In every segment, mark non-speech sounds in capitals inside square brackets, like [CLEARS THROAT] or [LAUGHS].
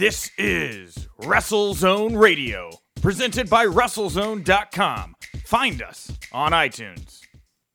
This is WrestleZone Radio, presented by WrestleZone.com. Find us on iTunes.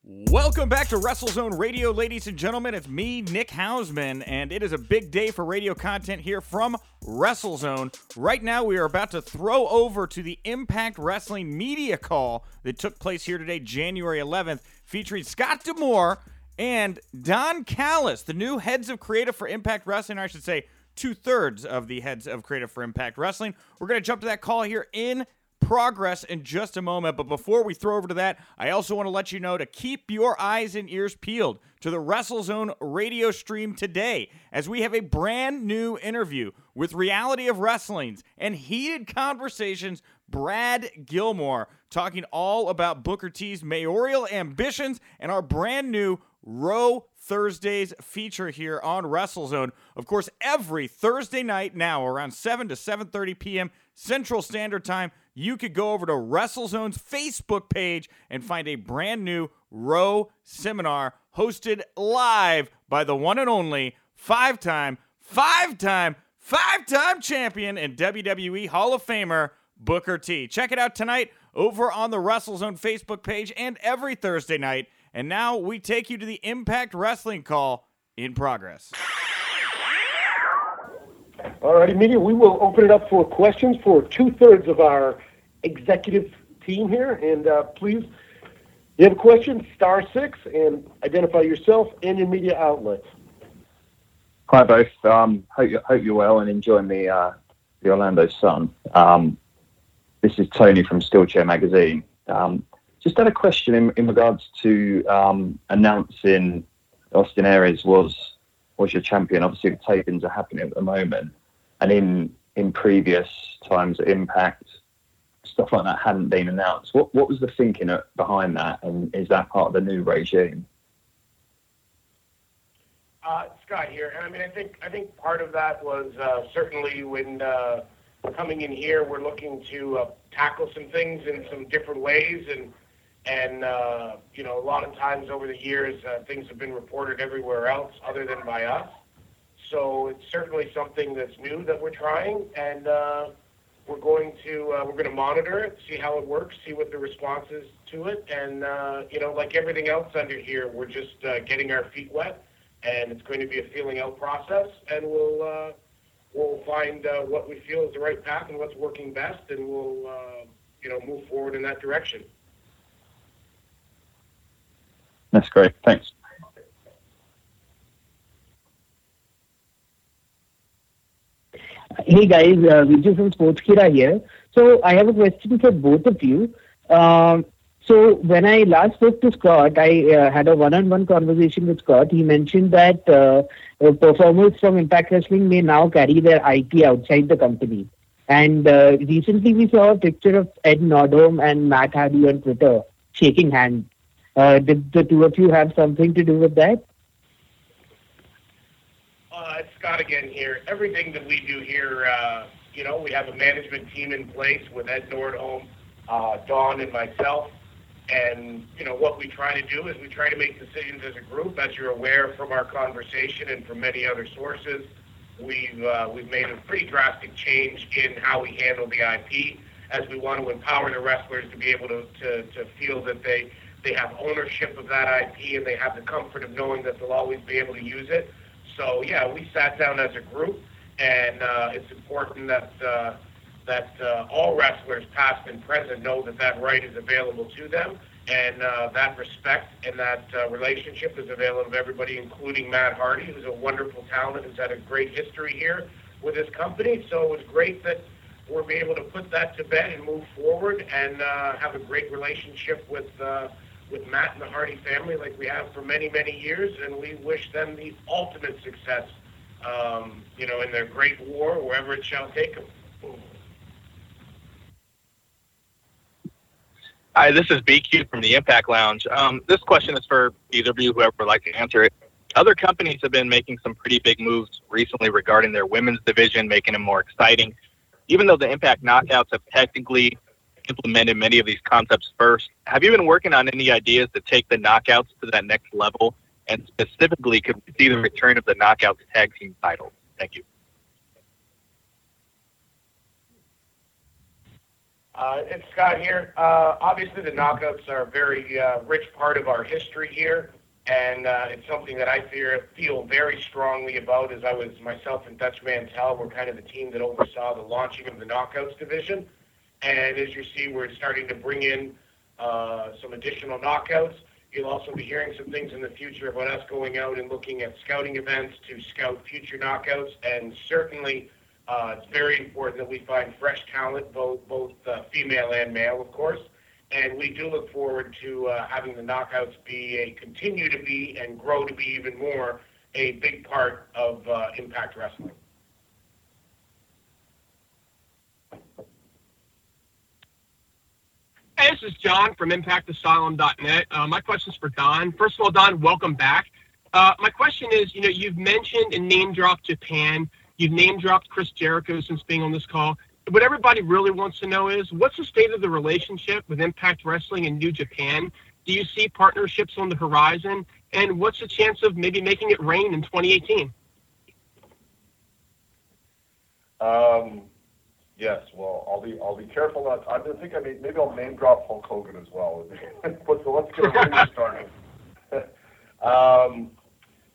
Welcome back to WrestleZone Radio, ladies and gentlemen. It's me, Nick Hausman, and it is a big day for radio content here from WrestleZone. Right now, we are about to throw over to the Impact Wrestling media call that took place here today, January 11th, featuring Scott D'Amore and Don Callis, the new heads of creative for Impact Wrestling, or I should say, two thirds of the heads of creative for Impact Wrestling. We're going to jump to that call here in progress in just a moment. But before we throw over to that, I also want to let you know to keep your eyes and ears peeled to the WrestleZone radio stream today, as we have a brand new interview with Reality of Wrestling's and heated conversations. Brad Gilmore talking all about Booker T's mayoral ambitions and our brand new Row Thursdays feature here on WrestleZone. Of course, every Thursday night now around 7 to 7:30 p.m. Central Standard Time, you could go over to WrestleZone's Facebook page and find a brand new Row seminar hosted live by the one and only five-time, five-time, five-time champion and WWE Hall of Famer Booker T. Check it out tonight over on the WrestleZone Facebook page and every Thursday night and now we take you to the Impact Wrestling call in progress. All righty, media, we will open it up for questions for two thirds of our executive team here. And uh, please, you have a question, star six, and identify yourself and your media outlet. Hi, both. Um, hope, you, hope you're well and enjoying the, uh, the Orlando Sun. Um, this is Tony from Steelchair Magazine. Um, just had a question in, in regards to um, announcing Austin Aries was was your champion. Obviously, the tapings are happening at the moment, and in in previous times, at Impact stuff like that hadn't been announced. What what was the thinking behind that, and is that part of the new regime? Uh, Scott here, I mean, I think I think part of that was uh, certainly when uh, coming in here, we're looking to uh, tackle some things in some different ways, and and, uh, you know, a lot of times over the years, uh, things have been reported everywhere else other than by us. So it's certainly something that's new that we're trying, and uh, we're going to uh, we're going to monitor it, see how it works, see what the response is to it, and uh, you know, like everything else under here, we're just uh, getting our feet wet, and it's going to be a feeling out process, and we'll we'll find what we feel is the right path and what's working best, and we'll you know move forward in that direction. That's great. Thanks. Hey guys, uh, Vijay from here. So I have a question for both of you. Um, so when I last spoke to Scott, I uh, had a one-on-one conversation with Scott. He mentioned that uh performers from Impact Wrestling may now carry their IP outside the company. And uh, recently we saw a picture of Ed Nordholm and Matt Hardy on Twitter shaking hands. Uh, did the two of you have something to do with that? Uh, it's Scott again here. Everything that we do here, uh, you know, we have a management team in place with Ed Nordholm, uh, Don, and myself. And, you know, what we try to do is we try to make decisions as a group. As you're aware from our conversation and from many other sources, we've, uh, we've made a pretty drastic change in how we handle the IP as we want to empower the wrestlers to be able to, to, to feel that they – they have ownership of that IP, and they have the comfort of knowing that they'll always be able to use it. So yeah, we sat down as a group, and uh, it's important that uh, that uh, all wrestlers, past and present, know that that right is available to them, and uh, that respect and that uh, relationship is available to everybody, including Matt Hardy, who's a wonderful talent, who's had a great history here with his company. So it was great that we're able to put that to bed and move forward and uh, have a great relationship with. With Matt and the Hardy family like we have for many, many years, and we wish them the ultimate success, um, you know, in their great war, wherever it shall take them. Hi, this is BQ from the Impact Lounge. Um, this question is for either of you, whoever would like to answer it. Other companies have been making some pretty big moves recently regarding their women's division, making them more exciting. Even though the Impact Knockouts have technically implemented many of these concepts first. Have you been working on any ideas to take the knockouts to that next level? And specifically, could we see the return of the knockouts tag team titles? Thank you. Uh, it's Scott here. Uh, obviously, the knockouts are a very uh, rich part of our history here, and uh, it's something that I fear, feel very strongly about. As I was myself and Dutch Mantell were kind of the team that oversaw the launching of the knockouts division and as you see, we're starting to bring in uh, some additional knockouts. You'll also be hearing some things in the future about us going out and looking at scouting events to scout future knockouts, and certainly uh, it's very important that we find fresh talent, both both uh, female and male, of course. And we do look forward to uh, having the knockouts be a continue to be and grow to be even more a big part of uh, Impact Wrestling. Hey, this is John from ImpactAsylum.net. Uh, my question is for Don. First of all, Don, welcome back. Uh, my question is, you know, you've mentioned and name dropped Japan. You've name dropped Chris Jericho since being on this call. What everybody really wants to know is, what's the state of the relationship with Impact Wrestling and New Japan? Do you see partnerships on the horizon? And what's the chance of maybe making it rain in 2018? Um, Yes, well, I'll be I'll be careful not. I think I may, maybe I'll name drop Hulk Hogan as well. [LAUGHS] but so let's get a [LAUGHS] started. [LAUGHS] um,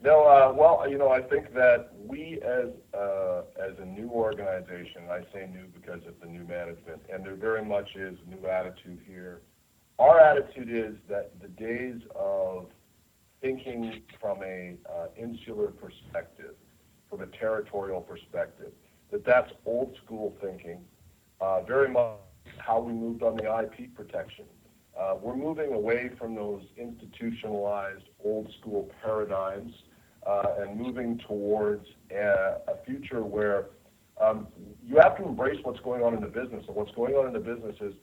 no, uh, well, you know, I think that we as uh, as a new organization, I say new because of the new management, and there very much is a new attitude here. Our attitude is that the days of thinking from a uh, insular perspective, from a territorial perspective, that that's old school thinking, uh, very much how we moved on the IP protection. Uh, we're moving away from those institutionalized old school paradigms uh, and moving towards a, a future where um, you have to embrace what's going on in the business. And what's going on in the business is,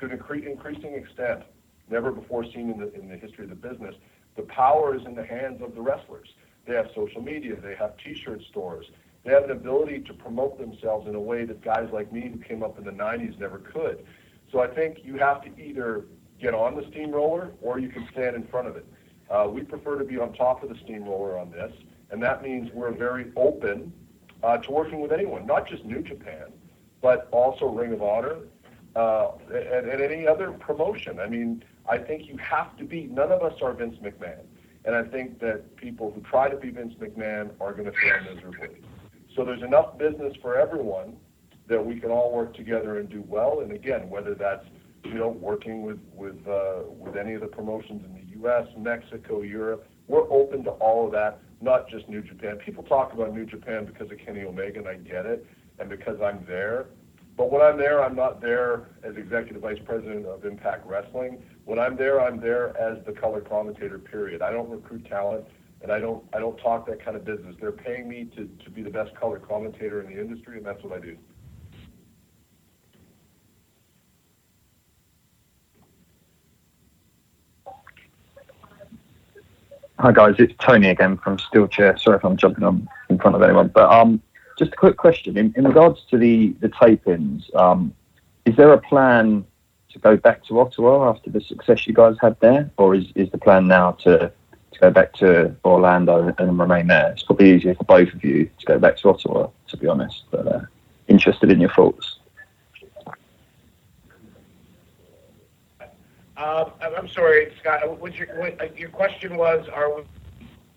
to an incre- increasing extent, never before seen in the, in the history of the business, the power is in the hands of the wrestlers. They have social media, they have T-shirt stores, they have an ability to promote themselves in a way that guys like me who came up in the 90s never could. So I think you have to either get on the steamroller or you can stand in front of it. Uh, we prefer to be on top of the steamroller on this, and that means we're very open uh, to working with anyone, not just New Japan, but also Ring of Honor uh, and, and any other promotion. I mean, I think you have to be. None of us are Vince McMahon, and I think that people who try to be Vince McMahon are going to fail miserably. So there's enough business for everyone that we can all work together and do well. And again, whether that's you know working with with uh, with any of the promotions in the U.S., Mexico, Europe, we're open to all of that. Not just New Japan. People talk about New Japan because of Kenny Omega, and I get it, and because I'm there. But when I'm there, I'm not there as executive vice president of Impact Wrestling. When I'm there, I'm there as the color commentator. Period. I don't recruit talent and I don't I don't talk that kind of business. They're paying me to, to be the best color commentator in the industry, and that's what I do. Hi guys, it's Tony again from Steelchair. Sorry if I'm jumping on in front of anyone, but um, just a quick question in, in regards to the the tape-ins. Um, is there a plan to go back to Ottawa after the success you guys had there, or is, is the plan now to to go back to Orlando and remain there. It's probably easier for both of you to go back to Ottawa, to be honest. But uh, interested in your thoughts. Uh, I'm sorry, Scott. What your, what, uh, your question was, are we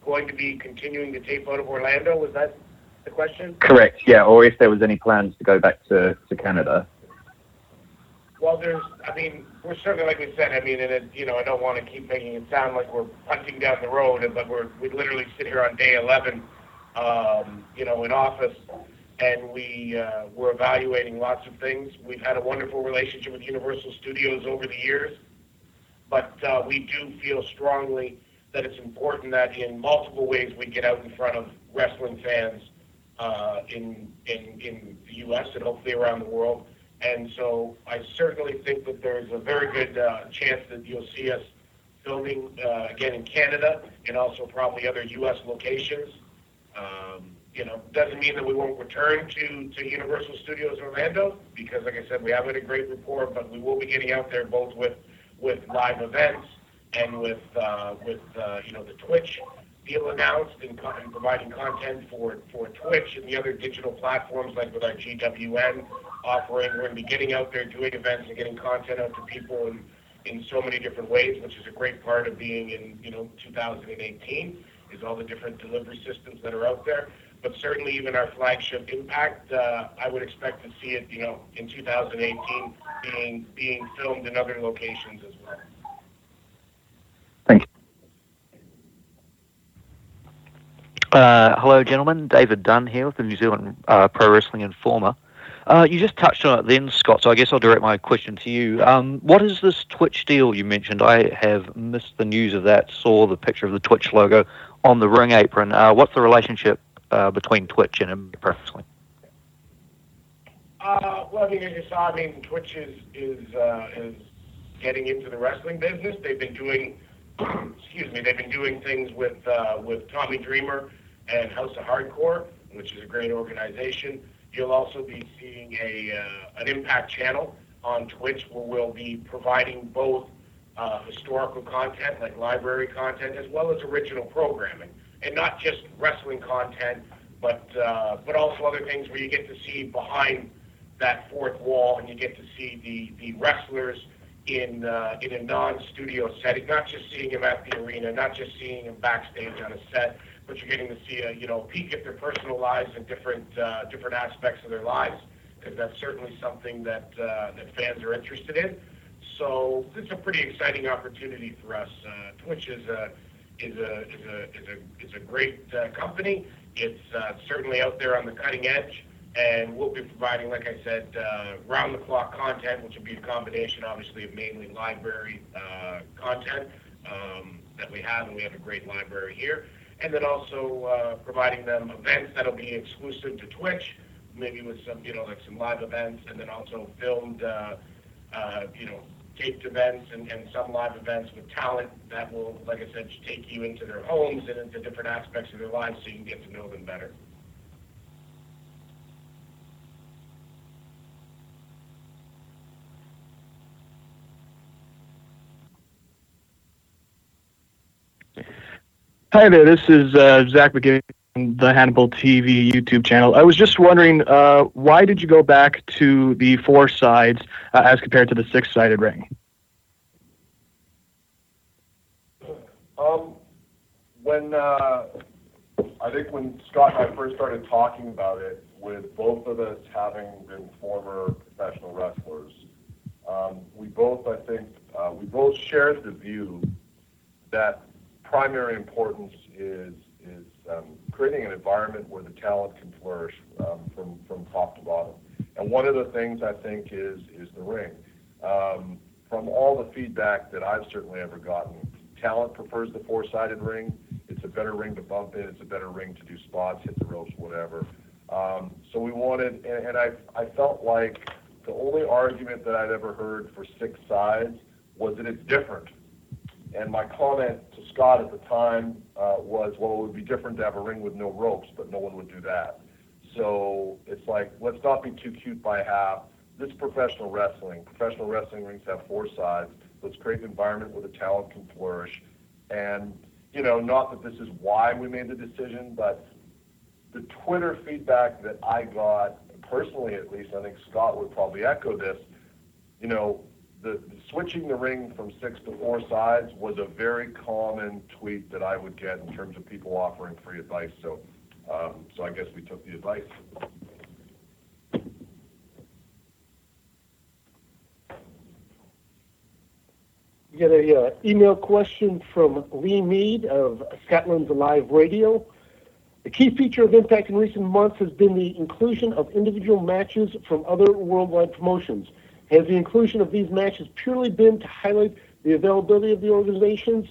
going to be continuing to tape out of Orlando? Was that the question? Correct, yeah. Or if there was any plans to go back to, to Canada. There's, I mean, we're certainly, like we said, I mean, and it, you know, I don't want to keep making it sound like we're punting down the road, and but we're, we literally sit here on day 11, um, you know, in office, and we, uh, we're evaluating lots of things. We've had a wonderful relationship with Universal Studios over the years, but uh, we do feel strongly that it's important that in multiple ways we get out in front of wrestling fans uh, in, in, in the U.S. and hopefully around the world and so I certainly think that there's a very good uh, chance that you'll see us filming uh, again in Canada and also probably other U.S. locations. Um, you know, doesn't mean that we won't return to, to Universal Studios Orlando because, like I said, we have a great rapport, but we will be getting out there both with, with live events and with, uh, with uh, you know, the Twitch deal announced and, and providing content for, for Twitch and the other digital platforms like with our GWN offering. We're going to be getting out there doing events and getting content out to people in, in so many different ways, which is a great part of being in you know 2018 is all the different delivery systems that are out there. But certainly, even our flagship Impact, uh, I would expect to see it, you know, in 2018 being being filmed in other locations as well. Thank you. Uh, hello, gentlemen. David Dunn here with the New Zealand uh, Pro Wrestling Informer. Uh, you just touched on it then, Scott, so I guess I'll direct my question to you. Um, what is this Twitch deal you mentioned? I have missed the news of that, saw the picture of the Twitch logo on the ring apron. Uh, what's the relationship uh, between Twitch and Impact Wrestling? Well, I mean, as you saw, I mean, Twitch is is is getting into the wrestling business. They've been doing, [CLEARS THROAT] excuse me, they've been doing things with uh, with Tommy Dreamer and House of Hardcore, which is a great organization. You'll also be seeing a uh, an Impact channel on Twitch where we'll be providing both uh, historical content, like library content, as well as original programming, and not just wrestling content, but uh, but also other things where you get to see behind that fourth wall, and you get to see the the wrestlers in uh, in a non-studio setting, not just seeing them at the arena, not just seeing them backstage on a set, but you're getting to see a you know peek at their personal lives and different uh, different aspects of their lives, because that's certainly something that uh, that fans are interested in. So it's a pretty exciting opportunity for us. Uh, Twitch is a is a is a is a is a great uh, company. It's uh, certainly out there on the cutting edge, and we'll be providing, like I said, uh, round the clock content, which will be a combination, obviously, of mainly library uh, content um, that we have, and we have a great library here, and then also uh, providing them events that'll be exclusive to Twitch, maybe with some you know like some live events, and then also filmed. Uh, uh, you know, taped events and, and some live events with talent that will, like I said, take you into their homes and into different aspects of their lives so you can get to know them better. Hi there, this is uh, Zach McGinn from the Hannibal TV YouTube channel. I was just wondering, uh, why did you go back to the four sides uh, as compared to the six-sided ring? Um, when uh, I think when Scott and I first started talking about it, with both of us having been former professional wrestlers, um, we both, I think, uh, we both shared the view that primary importance is is um, creating an environment where the talent can flourish um, from from top to bottom. And one of the things I think is is the ring. Um, from all the feedback that I've certainly ever gotten, talent prefers the four-sided ring. It's a better ring to bump in. It's a better ring to do spots, hit the ropes, whatever. Um, so we wanted, and, and I I felt like the only argument that I'd ever heard for six sides was that it's different. And my comment to Scott at the time uh, was, well, it would be different to have a ring with no ropes, but no one would do that. So it's like, let's not be too cute by half. This is professional wrestling. Professional wrestling rings have four sides. Let's create an environment where the talent can flourish. And, you know, not that this is why we made the decision, but the Twitter feedback that I got, personally at least, I think Scott would probably echo this, you know, the, switching the ring from six to four sides was a very common tweet that I would get in terms of people offering free advice. So, um, so I guess we took the advice. We got a uh, email question from Lee Mead of Scotland's Live Radio. The key feature of Impact in recent months has been the inclusion of individual matches from other worldwide promotions. Has the inclusion of these matches purely been to highlight the availability of the organizations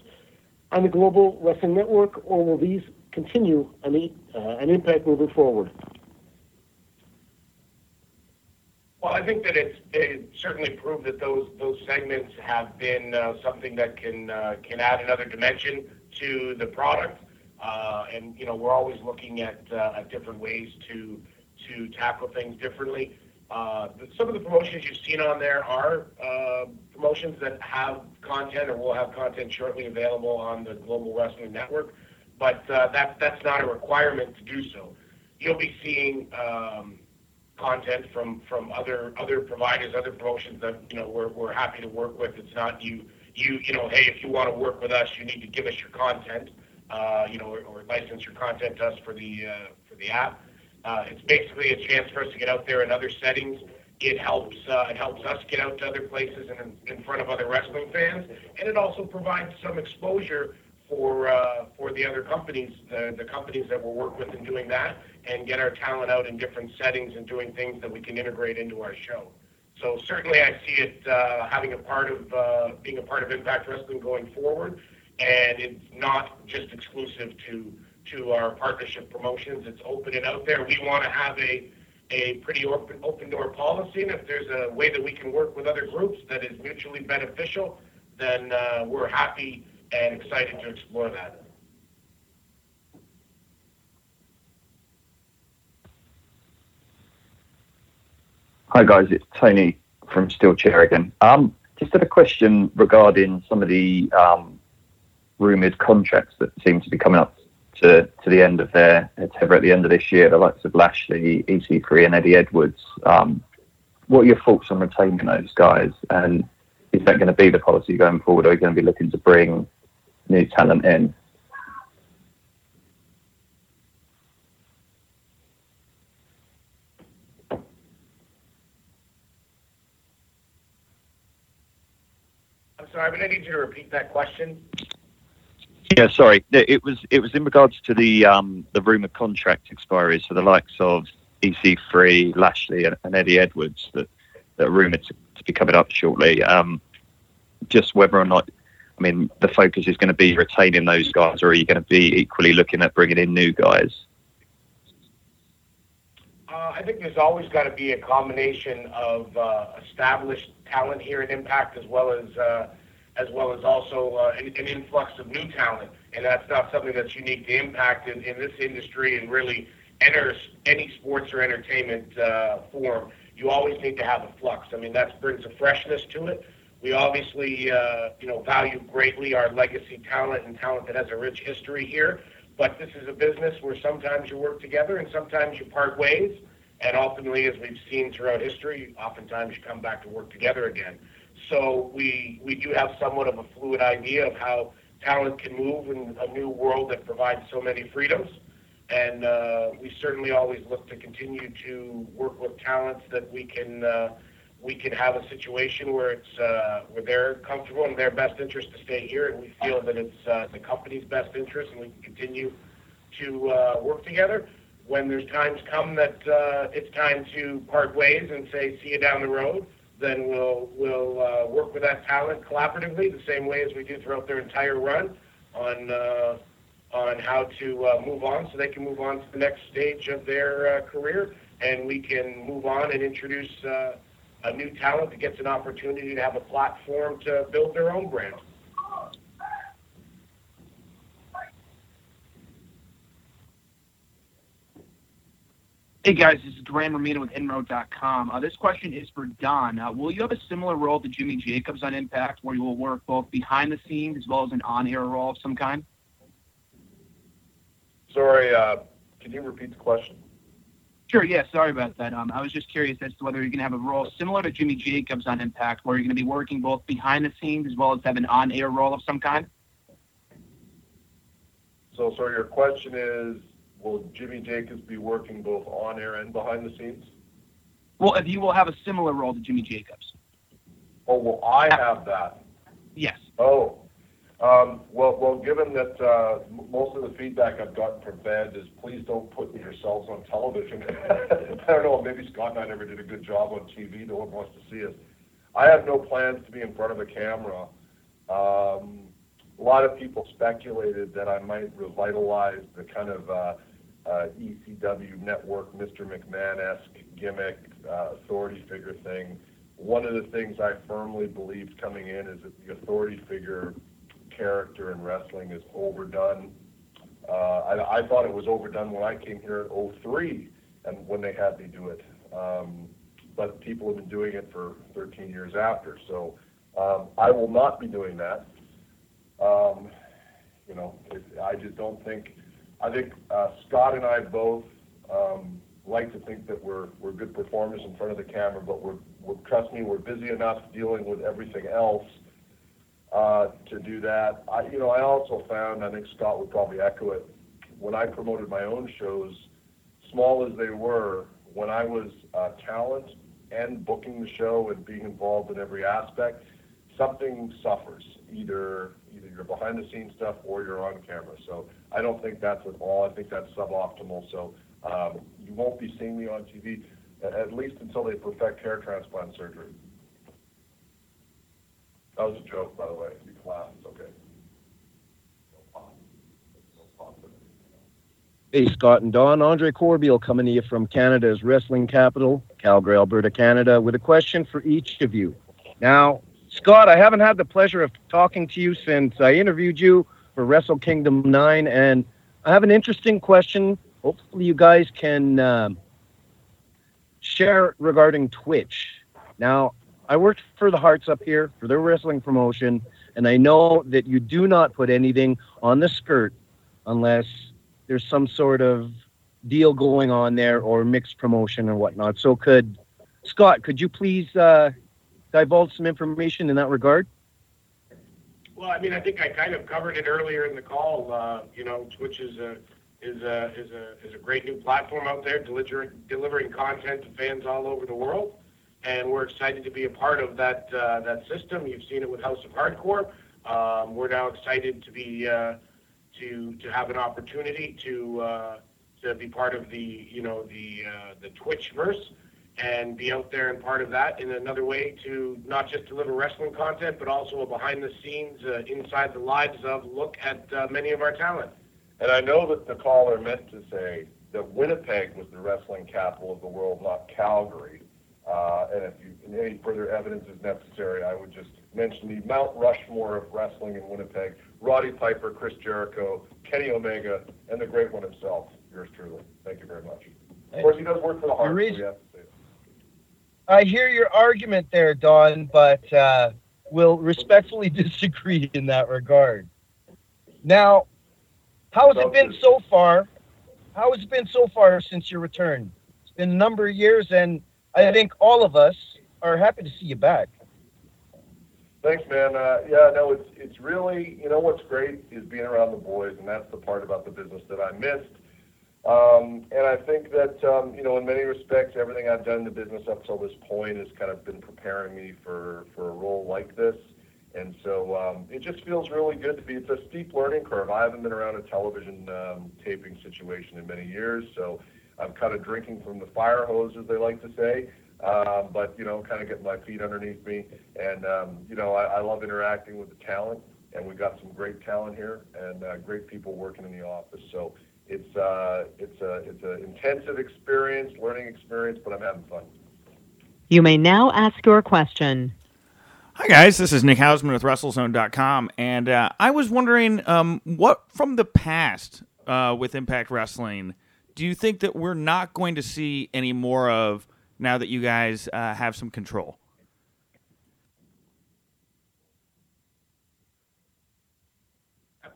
on the Global Wrestling Network, or will these continue on the, uh, an impact moving forward? Well, I think that it's it certainly proved that those those segments have been uh, something that can uh, can add another dimension to the product, uh, and you know we're always looking at uh, at different ways to to tackle things differently. Uh, some of the promotions you've seen on there are uh, promotions that have content or will have content shortly available on the Global Wrestling Network. but uh, that, that's not a requirement to do so. You'll be seeing um, content from, from other other providers, other promotions that you know we're, we're happy to work with. It's not you you you know hey if you want to work with us you need to give us your content uh, you know or, or license your content to us for the uh, for the app. Uh, it's basically a chance for us to get out there in other settings. It helps uh, it helps us get out to other places and in, in front of other wrestling fans, and it also provides some exposure for uh, for the other companies, the, the companies that we'll work with in doing that, and get our talent out in different settings and doing things that we can integrate into our show. So certainly, I see it uh, having a part of uh, being a part of Impact Wrestling going forward, and it's not just exclusive to to our partnership promotions. It's open and out there. We want to have a a pretty open open door policy, and if there's a way that we can work with other groups that is mutually beneficial, then uh, we're happy and excited to explore that. Hi guys, it's Tony from Steelchair again. Um, just had a question regarding some of the um, rumoured contracts that seem to be coming up to, to the end of their tether at the end of this year, the likes of Lashley, EC3, and Eddie Edwards. Um, what are your thoughts on retaining those guys? And is that going to be the policy going forward? Or are you going to be looking to bring new talent in? I'm sorry, but I need you to repeat that question. Yeah, sorry. It was it was in regards to the um, the rumoured contract expiries for the likes of EC3, Lashley, and, and Eddie Edwards that that are rumoured to, to, be coming up shortly. Um, just whether or not, I mean, the focus is going to be retaining those guys, or are you going to be equally looking at bringing in new guys? Uh, I think there's always got to be a combination of uh, established talent here at Impact, as well as uh, as well as also uh, an, an, influx of new talent. And that's not something that's unique to Impact in, in this industry and really enters any sports or entertainment uh, form. You always need to have a flux. I mean, that brings a freshness to it. We obviously, uh, you know, value greatly our legacy talent and talent that has a rich history here. But this is a business where sometimes you work together and sometimes you part ways. And ultimately, as we've seen throughout history, oftentimes you come back to work together again. So we we do have somewhat of a fluid idea of how talent can move in a new world that provides so many freedoms. And uh, we certainly always look to continue to work with talents that we can uh, we can have a situation where it's uh, where they're comfortable and their best interest to stay here, and we feel that it's uh, the company's best interest, and we can continue to uh, work together. When there's times come that uh, it's time to part ways and say see you down the road, then we'll we'll uh, work with that talent collaboratively the same way as we do throughout their entire run on uh, on how to uh, move on so they can move on to the next stage of their uh, career and we can move on and introduce uh, a new talent that gets an opportunity to have a platform to build their own brand. Hey guys, this is Duran Romino with Inroad.com. Uh, this question is for Don. Uh, will you have a similar role to Jimmy Jacobs on Impact, where you will work both behind the scenes as well as an on-air role of some kind? Sorry, uh, can you repeat the question? Sure. Yeah. Sorry about that. Um, I was just curious as to whether you're going to have a role similar to Jimmy Jacobs on Impact, where you're going to be working both behind the scenes as well as have an on-air role of some kind. So, sorry, your question is will Jimmy Jacobs be working both on air and behind the scenes? Well, if you will have a similar role to Jimmy Jacobs. Oh, will I have that? Yes. Oh, um, well, well, given that uh, most of the feedback I've gotten from fans is please don't put yourselves on television. [LAUGHS] I don't know, maybe Scott and I never did a good job on TV. No one wants to see us. I have no plans to be in front of a camera. Um, a lot of people speculated that I might revitalize the kind of uh, uh, ECW network, Mr. McMahon-esque gimmick, uh, authority figure thing. One of the things I firmly believed coming in is that the authority figure character in wrestling is overdone. Uh, I, I thought it was overdone when I came here in 03 and when they had me do it. Um, but people have been doing it for 13 years after. So um, I will not be doing that. Um, You know, it, I just don't think. I think uh, Scott and I both um, like to think that we're we're good performers in front of the camera, but we're, we're trust me, we're busy enough dealing with everything else uh, to do that. I, you know, I also found, I think Scott would probably echo it, when I promoted my own shows, small as they were, when I was uh, talent and booking the show and being involved in every aspect, something suffers. Either either you're behind the scenes stuff or you're on camera. So I don't think that's at all. I think that's suboptimal. So um, you won't be seeing me on TV at least until they perfect hair transplant surgery. That was a joke, by the way. You can. It's okay. Hey, Scott and Don. Andre Corbeil coming to you from Canada's wrestling capital, Calgary, Alberta, Canada, with a question for each of you. Now, Scott, I haven't had the pleasure of talking to you since I interviewed you for Wrestle Kingdom 9, and I have an interesting question. Hopefully, you guys can um, share regarding Twitch. Now, I worked for the Harts up here for their wrestling promotion, and I know that you do not put anything on the skirt unless there's some sort of deal going on there or mixed promotion or whatnot. So, could Scott, could you please uh, divulge some information in that regard? Well, I mean, I think I kind of covered it earlier in the call. Uh, you know, Twitch is a is a is a is a great new platform out there, delivering delivering content to fans all over the world and we're excited to be a part of that uh, that system. You've seen it with House of Hardcore. Um, we're now excited to be uh, to to have an opportunity to uh, to be part of the you know the uh, the Twitch verse and be out there and part of that in another way to not just deliver wrestling content but also a behind the scenes uh, inside the lives of look at uh, many of our talent. And I know that the caller meant to say that Winnipeg was the wrestling capital of the world, not Calgary. Uh, and if you, any further evidence is necessary, I would just mention the Mount Rushmore of wrestling in Winnipeg: Roddy Piper, Chris Jericho, Kenny Omega, and the great one himself, yours truly. Thank you very much. Of course, he does work for the Hart. Reason- so we have to say I hear your argument there, Don, but uh, will respectfully [LAUGHS] disagree in that regard. Now, how has it been so far? How has it been so far since your return? It's been a number of years, and I think all of us are happy to see you back. Thanks, man. Uh, yeah, no, it's it's really you know what's great is being around the boys, and that's the part about the business that I missed. Um, and I think that um, you know, in many respects, everything I've done in the business up till this point has kind of been preparing me for for a role like this. And so um, it just feels really good to be. It's a steep learning curve. I haven't been around a television um, taping situation in many years, so I'm kind of drinking from the fire hose, as they like to say. Um, but you know, kind of getting my feet underneath me, and um, you know, I, I love interacting with the talent, and we've got some great talent here, and uh, great people working in the office. So it's uh, it's a it's an intensive experience, learning experience, but I'm having fun. You may now ask your question. Hi guys, this is Nick Hausman with WrestleZone.com, and uh, I was wondering um, what from the past uh, with Impact Wrestling do you think that we're not going to see any more of now that you guys uh, have some control?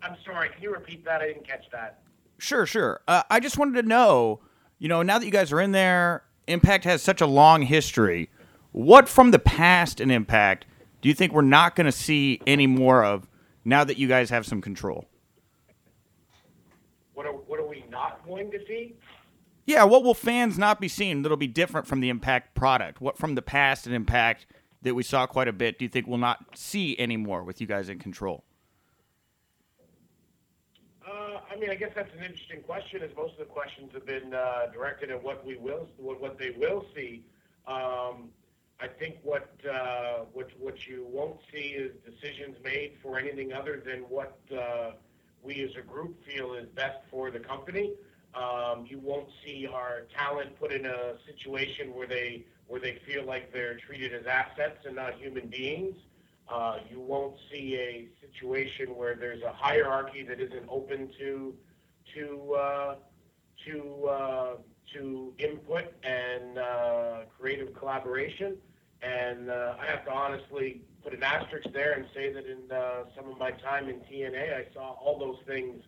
I'm sorry. Can you repeat that? I didn't catch that. Sure, sure. Uh, I just wanted to know, you know, now that you guys are in there, Impact has such a long history. What from the past in Impact do you think we're not going to see any more of now that you guys have some control? What are what are we not going to see? Yeah, what will fans not be seeing that'll be different from the Impact product? What from the past in Impact that we saw quite a bit do you think we'll not see anymore with you guys in control? Uh, I mean, I guess that's an interesting question, as most of the questions have been uh, directed at what we will, what, what they will see. Um, I think what, uh, what what you won't see is decisions made for anything other than what uh, we as a group feel is best for the company. Um, you won't see our talent put in a situation where they where they feel like they're treated as assets and not human beings. Uh, you won't see a situation where there's a hierarchy that isn't open to to uh, to uh, to input and uh, creative collaboration. And uh, I have to honestly put an asterisk there and say that in some of my time in TNA, I saw all those things,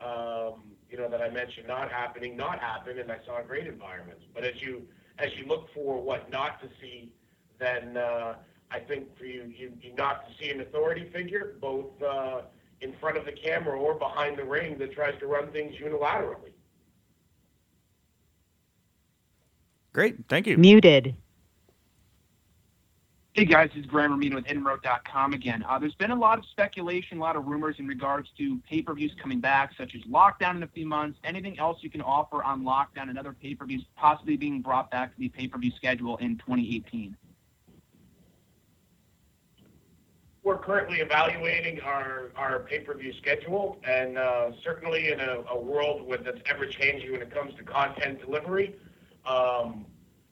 um, you know, that I mentioned not happening, not happen, and I saw great environments. But as you as you look for what not to see, then I think for you, you, you not to see an authority figure, both uh, in front of the camera or behind the ring, that tries to run things unilaterally. Great, thank you. Muted. Hey guys, this is Graham Romino with Inroad.com again. Uh, there's been a lot of speculation, a lot of rumors in regards to pay-per-views coming back, such as Lockdown in a few months. Anything else you can offer on Lockdown and other pay-per-views possibly being brought back to the pay-per-view schedule in 2018? We're currently evaluating our, our pay-per-view schedule, and uh, certainly in a, a world with that's ever changing when it comes to content delivery, um,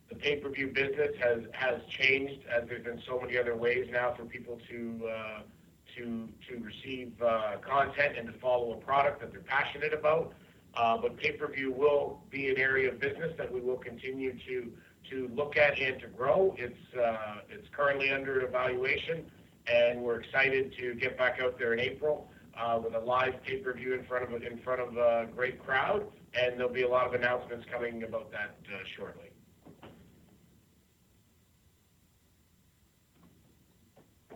the pay-per-view business has has changed as there's been so many other ways now for people to uh, to to receive uh, content and to follow a product that they're passionate about. Uh, but pay-per-view will be an area of business that we will continue to to look at and to grow. It's uh, it's currently under evaluation, and we're excited to get back out there in April uh, with a live pay-per-view in front of in front of a great crowd, and there'll be a lot of announcements coming about that uh, shortly.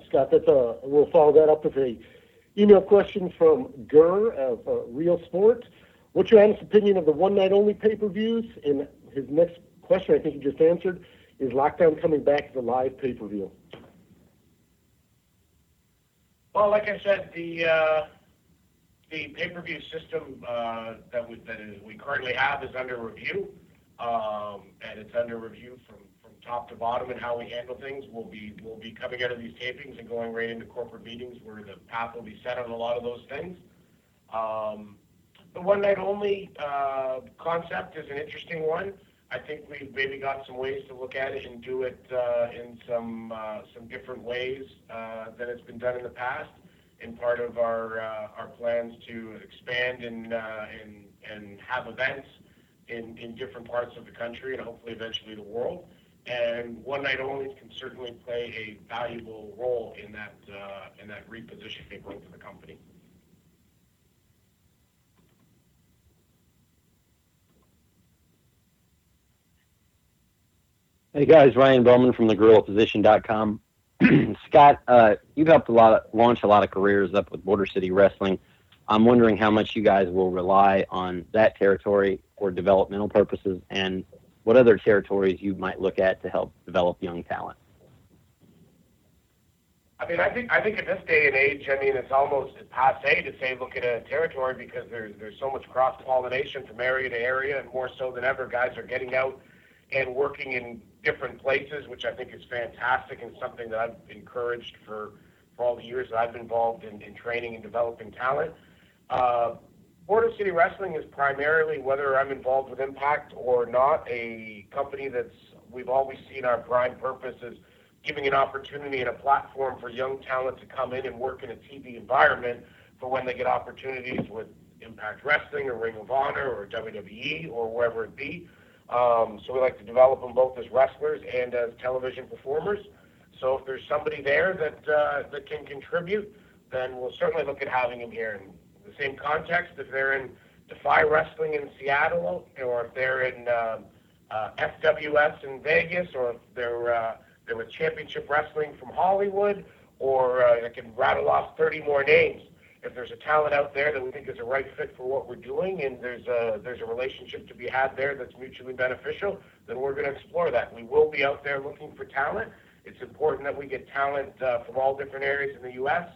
Scott, that's a, we'll follow that up with a email question from Gurr of uh, Real Sport. What's your honest opinion of the one night only pay per views? And his next question, I think you just answered, is Lockdown coming back as a live pay per view? Well, like I said, the uh, the pay per view system uh, that we that is, we currently have is under review, um, and it's under review from from top to bottom and how we handle things. We'll be we'll be coming out of these tapings and going right into corporate meetings where the path will be set on a lot of those things. Um, the one night only uh, concept is an interesting one. I think we've maybe got some ways to look at it and do it uh, in some uh, some different ways uh, than it's been done in the past. In part of our uh, our plans to expand and uh, and and have events in in different parts of the country and hopefully eventually the world and one night only can certainly play a valuable role in that uh, in that repositioning of the company. Hey guys, Ryan Bowman from thegorillaposition.com. [CLEARS THROAT] Scott, uh, you've helped a lot of, launch a lot of careers up with Border City Wrestling. I'm wondering how much you guys will rely on that territory for developmental purposes and what other territories you might look at to help develop young talent? I mean, I think I think at this day and age, I mean, it's almost passe to say look at a territory because there's there's so much cross pollination from area to area, and more so than ever, guys are getting out and working in different places, which I think is fantastic and something that I've encouraged for for all the years that I've been involved in, in training and developing talent. Uh, Border City Wrestling is primarily, whether I'm involved with Impact or not, a company that's we've always seen our prime purpose is giving an opportunity and a platform for young talent to come in and work in a TV environment for when they get opportunities with Impact Wrestling or Ring of Honor or WWE or wherever it be. Um, so we like to develop them both as wrestlers and as television performers. So if there's somebody there that uh, that can contribute, then we'll certainly look at having him here. In the same context, if they're in Defy Wrestling in Seattle, or if they're in uh, uh, FWS in Vegas, or if they're uh, they're with Championship Wrestling from Hollywood, or uh, I can rattle off 30 more names. If there's a talent out there that we think is a right fit for what we're doing, and there's a there's a relationship to be had there that's mutually beneficial, then we're going to explore that. We will be out there looking for talent. It's important that we get talent uh, from all different areas in the U.S.,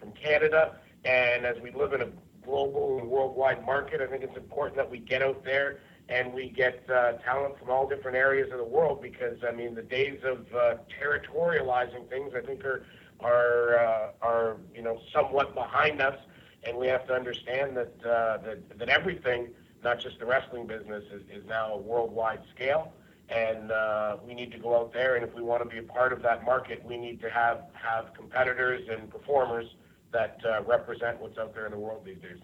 from Canada, and as we live in a global and worldwide market, I think it's important that we get out there and we get uh, talent from all different areas of the world because I mean the days of uh, territorializing things I think are are uh, are you know somewhat behind us, and we have to understand that uh, that that everything, not just the wrestling business, is, is now a worldwide scale. And uh, we need to go out there, and if we want to be a part of that market, we need to have have competitors and performers that uh, represent what's out there in the world these days.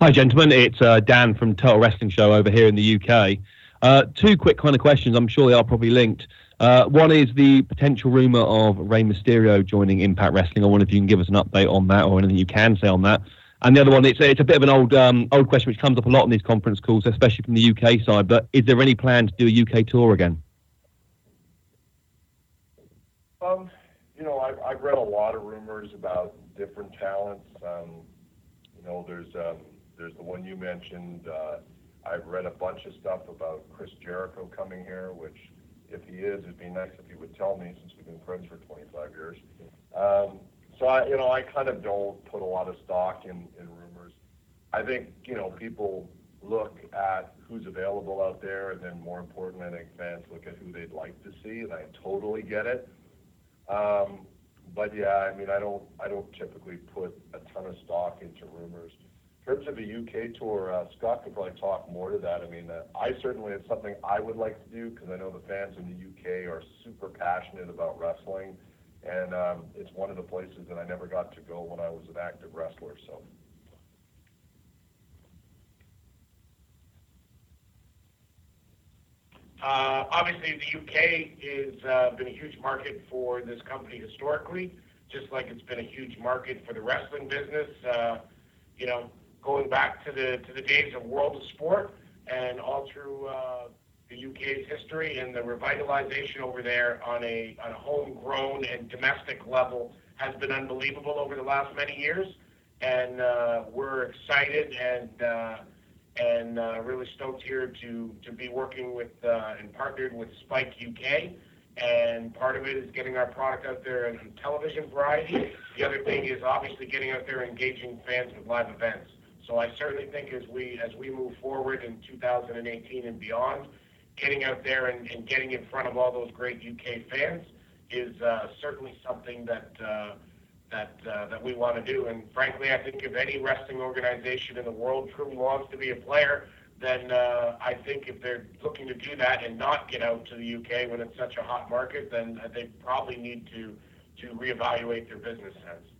Hi, gentlemen. It's uh, Dan from Total Wrestling Show over here in the UK. Uh, two quick kind of questions. I'm sure they are probably linked. Uh, one is the potential rumor of Rey Mysterio joining Impact Wrestling. I wonder if you can give us an update on that or anything you can say on that. And the other one, it's, it's a bit of an old um, old question which comes up a lot in these conference calls, especially from the UK side. But is there any plan to do a UK tour again? Um, you know, I've, I've read a lot of rumors about different talents. Um, you know, there's um, there's the one you mentioned. Uh, I've read a bunch of stuff about Chris Jericho coming here, which, if he is, it'd be nice if he would tell me since we've been friends for 25 years. Um, so I, you know, I kind of don't put a lot of stock in, in rumors. I think, you know, people look at who's available out there, and then more important, I think fans look at who they'd like to see, and I totally get it. Um, but yeah, I mean, I don't, I don't typically put a ton of stock into rumors. In terms of a UK tour, uh, Scott could probably talk more to that. I mean, uh, I certainly it's something I would like to do because I know the fans in the UK are super passionate about wrestling, and um, it's one of the places that I never got to go when I was an active wrestler. So. Uh, obviously, the UK has uh, been a huge market for this company historically, just like it's been a huge market for the wrestling business. Uh, you know, going back to the to the days of World of Sport and all through uh, the UK's history and the revitalization over there on a on a homegrown and domestic level has been unbelievable over the last many years, and uh, we're excited and. Uh, and uh, really stoked here to to be working with uh, and partnered with Spike UK. And part of it is getting our product out there in television variety. The other thing is obviously getting out there engaging fans with live events. So I certainly think as we as we move forward in 2018 and beyond, getting out there and, and getting in front of all those great UK fans is uh, certainly something that uh, that uh, that we want to do. And frankly, I think if any wrestling organization in the world truly wants to be a player, then uh, I think if they're looking to do that and not get out to the UK when it's such a hot market, then they probably need to to reevaluate their business sense.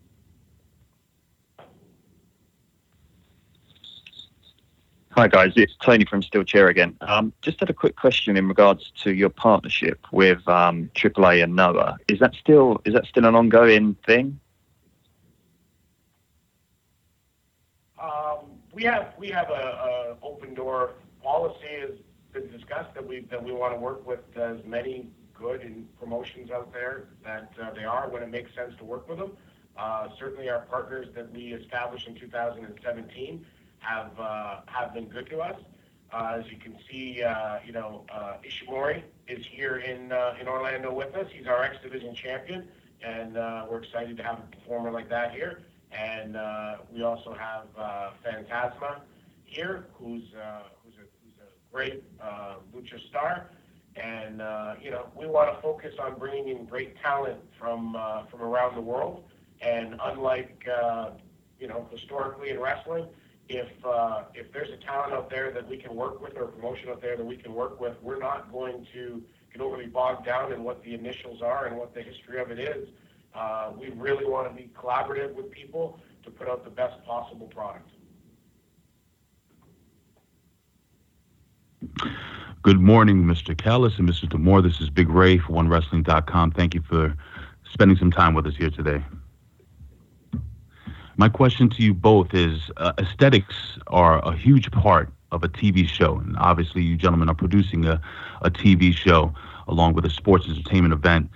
Hi guys, it's Tony from Steel Chair again. Um, just had a quick question in regards to your partnership with um, AAA and Noah. Is that still is that still an ongoing thing? Um, we have we have a, a open door policy has been discussed that we that we want to work with as many good promotions out there that uh, they are when it makes sense to work with them. Uh, certainly, our partners that we established in 2017 have uh, have been good to us. Uh, as you can see, uh, you know Ishimori is here in in Orlando with us. He's our X Division champion, and we're excited to have a performer like that here. And we also have Phantasma here, who's, who's, a, who's a great lucha star. And, uh, you know, we want to focus on bringing in great talent from, uh, from around the world. And unlike, uh, you know, historically in wrestling, if, uh, if there's a talent out there that we can work with or a promotion out there that we can work with, we're not going to get overly bogged down in what the initials are and what the history of it is. Uh, we really want to be collaborative with people to put out the best possible product. Good morning, Mr. Callis and Mr. D'Amore. This is Big Ray for OneWrestling.com. Thank you for spending some time with us here today. My question to you both is uh, aesthetics are a huge part of a TV show. And obviously, you gentlemen are producing a, a TV show along with a sports entertainment event.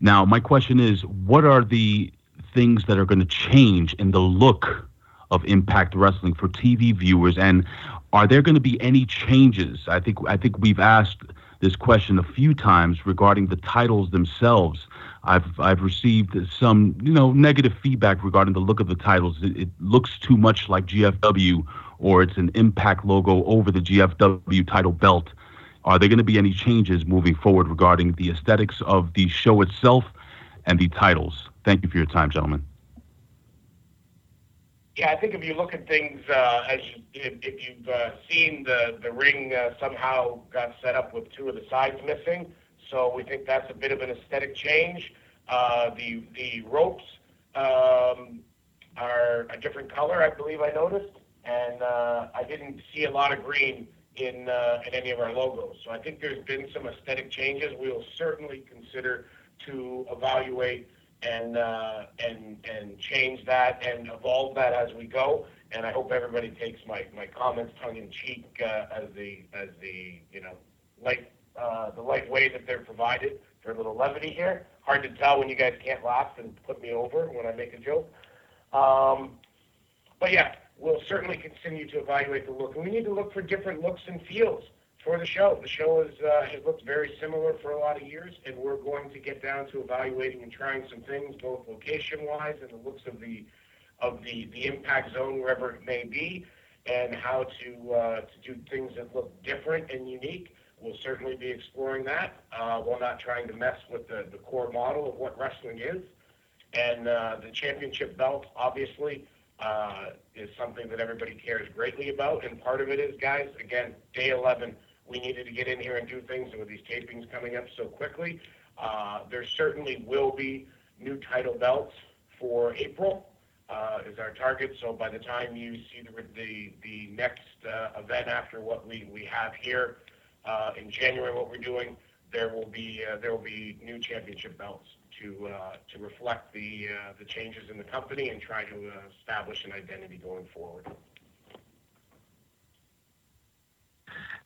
Now, my question is what are the things that are going to change in the look of Impact Wrestling for TV viewers? And are there going to be any changes? I think I think we've asked this question a few times regarding the titles themselves. I've I've received some you know negative feedback regarding the look of the titles. It, it looks too much like GFW, or it's an Impact logo over the GFW title belt. Are there going to be any changes moving forward regarding the aesthetics of the show itself and the titles? Thank you for your time, gentlemen. Yeah, I think if you look at things uh, as you, if, if you've uh, seen the the ring uh, somehow got set up with two of the sides missing, so we think that's a bit of an aesthetic change. Uh, the the ropes um, are a different color, I believe I noticed. and uh, I didn't see a lot of green in uh, in any of our logos. So I think there's been some aesthetic changes. We will certainly consider to evaluate and uh, and and change that and evolve that as we go. And I hope everybody takes my, my comments tongue in cheek uh, as the as the you know light uh, the light way that they're provided for a little levity here. Hard to tell when you guys can't laugh and put me over when I make a joke. Um, but yeah, we'll certainly continue to evaluate the look, and we need to look for different looks and feels for the show. The show is, uh, has looked very similar for a lot of years, and we're going to get down to evaluating and trying some things, both location-wise and the looks of the of the, the impact zone, wherever it may be, and how to uh, to do things that look different and unique. We'll certainly be exploring that uh, while not trying to mess with the, the core model of what wrestling is. And uh, the championship belt, obviously, uh, is something that everybody cares greatly about. And part of it is, guys, again, day 11, we needed to get in here and do things. And with these tapings coming up so quickly, uh, there certainly will be new title belts for April. Uh, is our target. So by the time you see the the, the next uh, event after what we, we have here uh, in January, what we're doing, there will be uh, there will be new championship belts to uh, to reflect the uh, the changes in the company and try to uh, establish an identity going forward.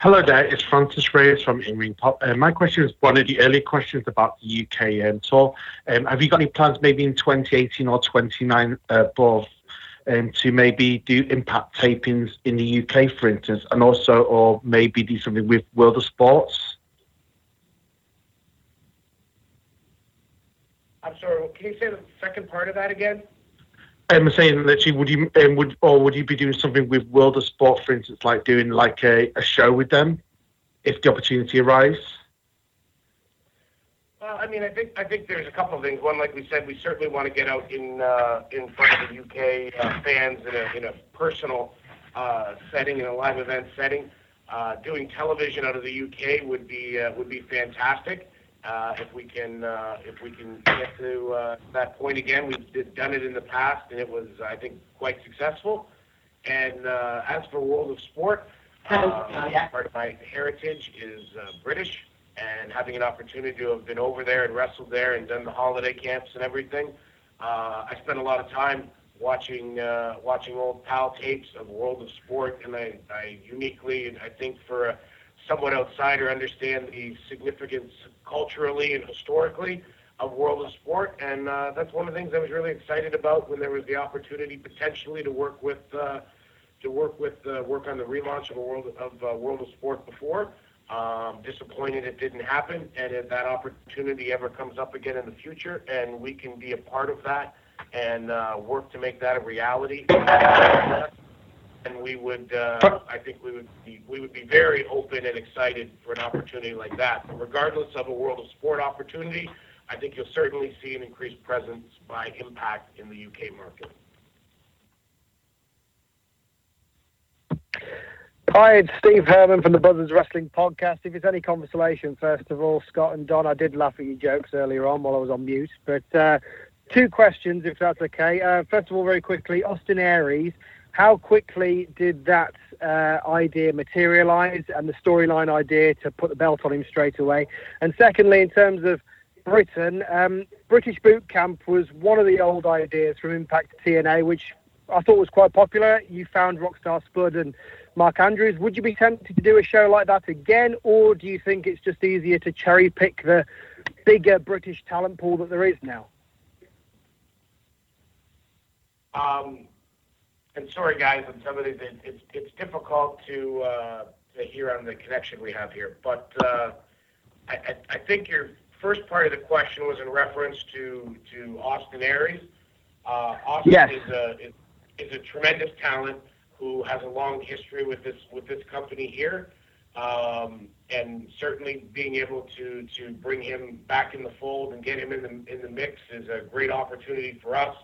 Hello there, it's Francis Reyes from In Pop. Uh, my question is one of the early questions about the UK um, tour. Um, have you got any plans maybe in 2018 or 29 uh, above um, to maybe do impact tapings in the UK, for instance, and also, or maybe do something with World of Sports? I'm sorry, can you say the second part of that again? I'm saying literally, would you um, would or would you be doing something with World of Sport, for instance, like doing like a, a show with them, if the opportunity arises? Well, I mean, I think I think there's a couple of things. One, like we said, we certainly want to get out in uh, in front of the UK uh, fans in a in a personal uh, setting, in a live event setting. Uh, doing television out of the UK would be uh, would be fantastic. Uh, if we can uh, if we can get to uh, that point again, we've did, done it in the past, and it was I think quite successful. And uh, as for World of Sport, uh, part of my heritage is uh, British, and having an opportunity to have been over there and wrestled there and done the holiday camps and everything, uh, I spent a lot of time watching uh, watching old PAL tapes of World of Sport, and I, I uniquely, I think for a somewhat outsider, understand the significance culturally and historically of World of Sport, and uh, that's one of the things I was really excited about when there was the opportunity potentially to work with uh, to work with uh, work on the relaunch of a World of uh, World of Sport before. Um, disappointed it didn't happen, and if that opportunity ever comes up again in the future, and we can be a part of that and uh, work to make that a reality. And we would, uh, I think we would be, we would be very open and excited for an opportunity like that. But regardless of a World of Sport opportunity, I think you'll certainly see an increased presence by Impact in the UK market. Hi, it's Steve Herman from the Buzzards Wrestling Podcast. If it's any consolation, first of all, Scott and Don, I did laugh at your jokes earlier on while I was on mute. But uh, two questions, if that's okay. Uh, first of all, very quickly, Austin Aries, how quickly did that uh, idea materialize and the storyline idea to put the belt on him straight away? And secondly, in terms of Britain, um, British Boot Camp was one of the old ideas from Impact TNA, which I thought was quite popular. You found Rockstar Spud and Mark Andrews. Would you be tempted to do a show like that again, or do you think it's just easier to cherry pick the bigger British talent pool that there is now? Um, and sorry, guys, on some of these, it, it's it's difficult to uh, to hear on the connection we have here. But uh, I, I, I think your first part of the question was in reference to to Austin Aries. Uh, Austin Aries. is a is, is a tremendous talent who has a long history with this with this company here. Um, and certainly being able to to bring him back in the fold and get him in the in the mix is a great opportunity for us.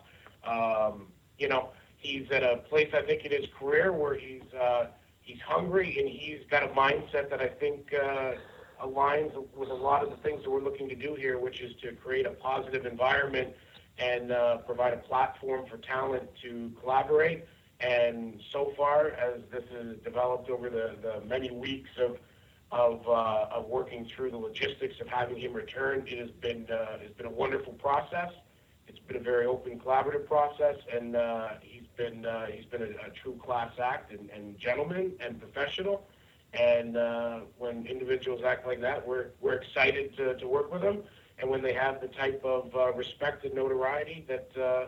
Um, you know, he's at a place I think in his career where he's uh, he's hungry and he's got a mindset that I think uh, aligns with a lot of the things that we're looking to do here, which is to create a positive environment and uh, provide a platform for talent to collaborate And so far, as this has developed over the, the many weeks of of, uh, of working through the logistics of having him return, it has been uh, it's been a wonderful process. It's been a very open, collaborative process, and uh, he's been uh, he's been a, a true class act and, and gentleman and professional. And uh, when individuals act like that, we're we're excited to, to work with them. And when they have the type of uh, respect and notoriety that uh,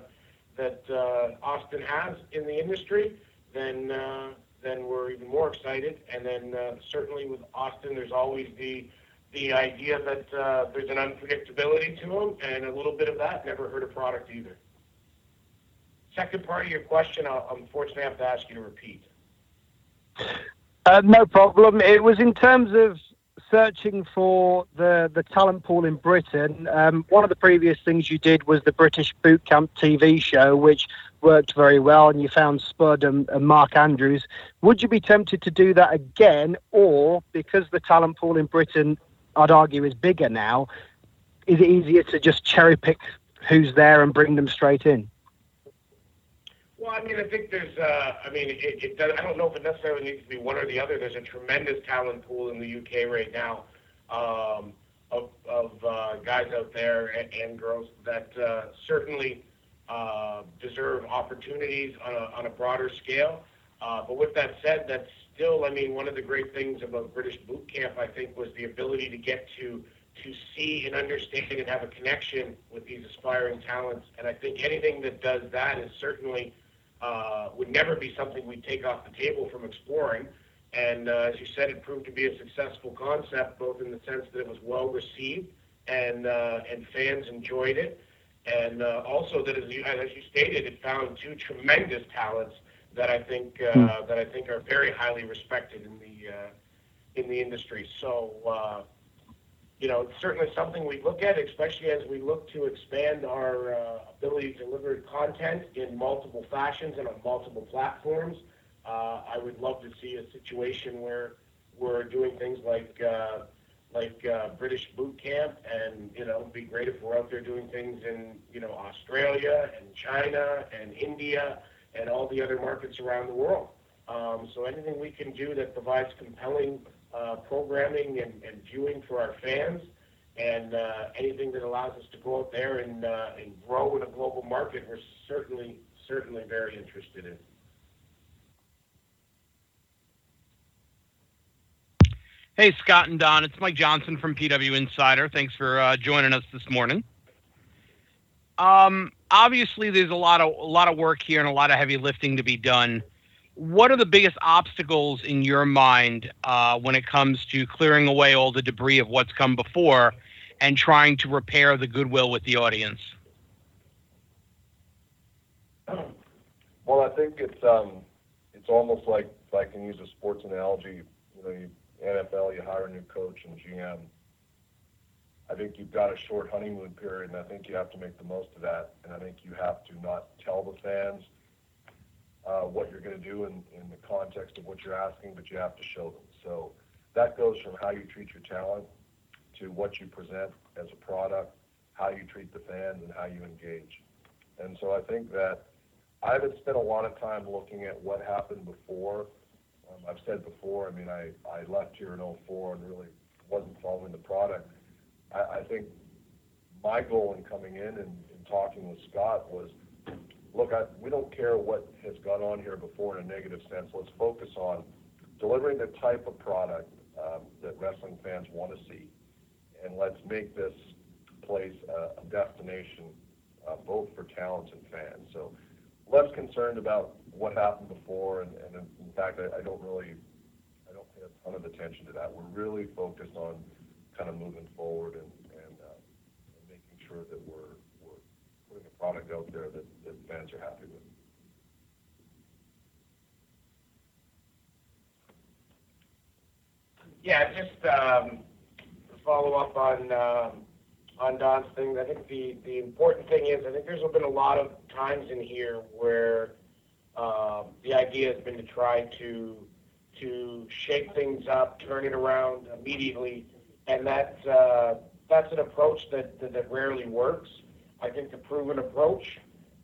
that uh, Austin has in the industry, then uh, then we're even more excited. And then uh, certainly with Austin, there's always the the idea that uh, there's an unpredictability to him, and a little bit of that never hurt a product either. Second part of your question, I'll unfortunately have to ask you to repeat. No problem. It was in terms of searching for the, the talent pool in Britain. Um, one of the previous things you did was the British Boot Camp TV show, which worked very well, and you found Spud and, and Mark Andrews. Would you be tempted to do that again, or because the talent pool in Britain, I'd argue, is bigger now, is it easier to just cherry pick who's there and bring them straight in? Well, I mean, I think there's, uh, I mean, it, it does, I don't know if it necessarily needs to be one or the other. There's a tremendous talent pool in the UK right now um, of, of uh, guys out there and, and girls that uh, certainly uh, deserve opportunities on a, on a broader scale. Uh, but with that said, that's still, I mean, one of the great things about British Boot Camp, I think, was the ability to get to to see and understand and have a connection with these aspiring talents. And I think anything that does that is certainly uh, would never be something we'd take off the table from exploring. And uh, as you said, it proved to be a successful concept, both in the sense that it was well received and uh, and fans enjoyed it, and uh, also that as you as you stated, it found two tremendous talents that I think uh, mm. that I think are very highly respected in the uh, in the industry. So. You know, it's certainly something we look at, especially as we look to expand our uh, ability to deliver content in multiple fashions and on multiple platforms. Uh, I would love to see a situation where we're doing things like uh, like uh, British boot camp, and you know, it'd be great if we're out there doing things in you know Australia and China and India and all the other markets around the world. Um, so anything we can do that provides compelling uh, programming and, and viewing for our fans, and uh, anything that allows us to go out there and, uh, and grow in a global market, we're certainly certainly very interested in. Hey, Scott and Don, it's Mike Johnson from PW Insider. Thanks for uh, joining us this morning. Um, obviously, there's a lot of a lot of work here and a lot of heavy lifting to be done what are the biggest obstacles in your mind uh, when it comes to clearing away all the debris of what's come before and trying to repair the goodwill with the audience? Well, I think it's um, it's almost like if I can use a sports analogy. You know, you, NFL, you hire a new coach and GM. I think you've got a short honeymoon period, and I think you have to make the most of that. And I think you have to not tell the fans uh, what you're going to do in, in the context of what you're asking, but you have to show them. So that goes from how you treat your talent to what you present as a product, how you treat the fans, and how you engage. And so I think that I haven't spent a lot of time looking at what happened before. Um, I've said before, I mean, I, I left here in 04 and really wasn't following the product. I, I think my goal in coming in and, and talking with Scott was – look, we don't care what has gone on here before in a negative sense. Let's focus on delivering the type of product um, that wrestling fans want to see, and let's make this place a, destination uh, both for talents and fans. So less concerned about what happened before, and, in fact, I, don't really, I don't pay a ton of attention to that. We're really focused on kind of moving forward and, and, uh, and making sure that we're putting a product out there that, that fans are happy with. Yeah, just um, follow up on uh, on Don's thing. I think the the important thing is I think there's been a lot of times in here where uh, the idea has been to try to to shake things up, turn it around immediately, and that's uh, that's an approach that, that, that rarely works. I think the proven approach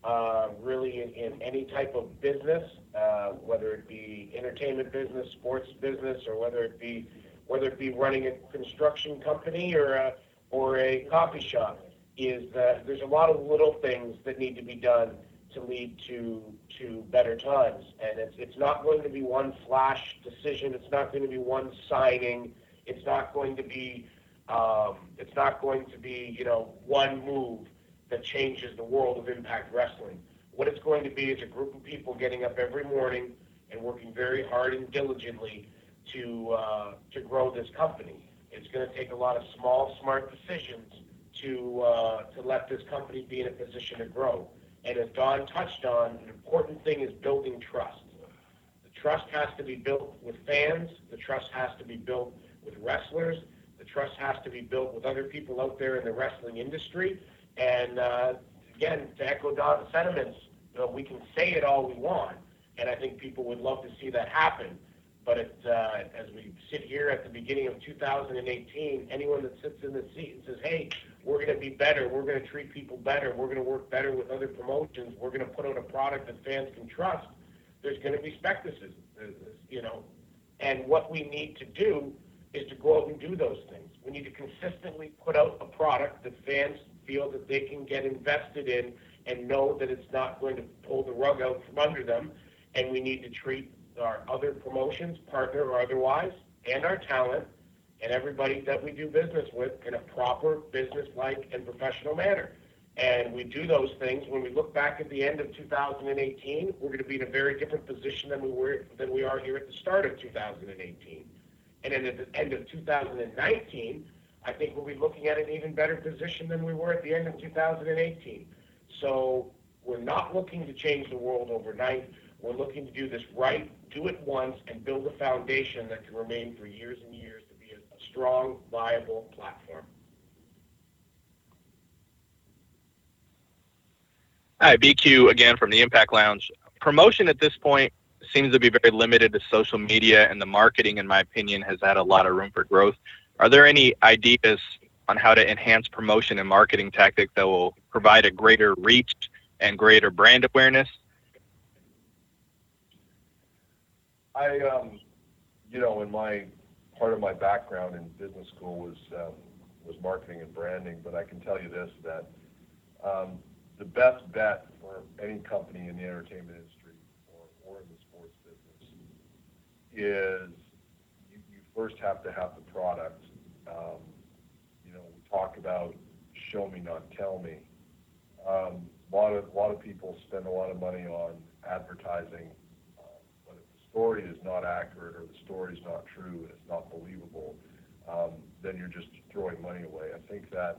uh, really in, in any type of business, uh, whether it be entertainment business, sports business, or whether it be whether it be running a construction company or a, or a coffee shop, is that there's a lot of little things that need to be done to lead to to better times. And it's it's not going to be one flash decision. It's not going to be one signing. It's not going to be um, it's not going to be you know one move that changes the world of Impact Wrestling. What it's going to be is a group of people getting up every morning and working very hard and diligently to uh, to grow this company. It's going to take a lot of small, smart decisions to uh, to let this company be in a position to grow. And as Don touched on, an important thing is building trust. The trust has to be built with fans. The trust has to be built with wrestlers. The trust has to be built with other people out there in the wrestling industry. And uh, again, to echo Don's sentiments, you know, we can say it all we want, and I think people would love to see that happen. But it, uh, as we sit here at the beginning of 2018, anyone that sits in the seat and says, "Hey, we're going to be better. We're going to treat people better. We're going to work better with other promotions. We're going to put out a product that fans can trust," there's going to be skepticism, you know. And what we need to do is to go out and do those things. We need to consistently put out a product that fans feel that they can get invested in and know that it's not going to pull the rug out from under them. And we need to treat our other promotions, partner or otherwise, and our talent and everybody that we do business with in a proper business-like and professional manner. And we do those things. When we look back at the end of 2018, we're going to be in a very different position than we were than we are here at the start of 2018. And then at the end of 2019, I think we'll be looking at an even better position than we were at the end of 2018. So we're not looking to change the world overnight. We're looking to do this right, do it once, and build a foundation that can remain for years and years to be a, strong, viable platform. Hi, BQ again from the Impact Lounge. Promotion at this point seems to be very limited to social media, and the marketing, in my opinion, has had a lot of room for growth. Are there any ideas on how to enhance promotion and marketing tactics that will provide a greater reach and greater brand awareness? I, um, you know, in my part of my background in business school was um, was marketing and branding, but I can tell you this that um, the best bet for any company in the entertainment industry or, or in the sports business is first have to have the product. Um, you know, we talk about show me, not tell me. Um, a lot of a lot of people spend a lot of money on advertising but if the story is not accurate or the story is not true and it's not believable, um, then you're just throwing money away. I think that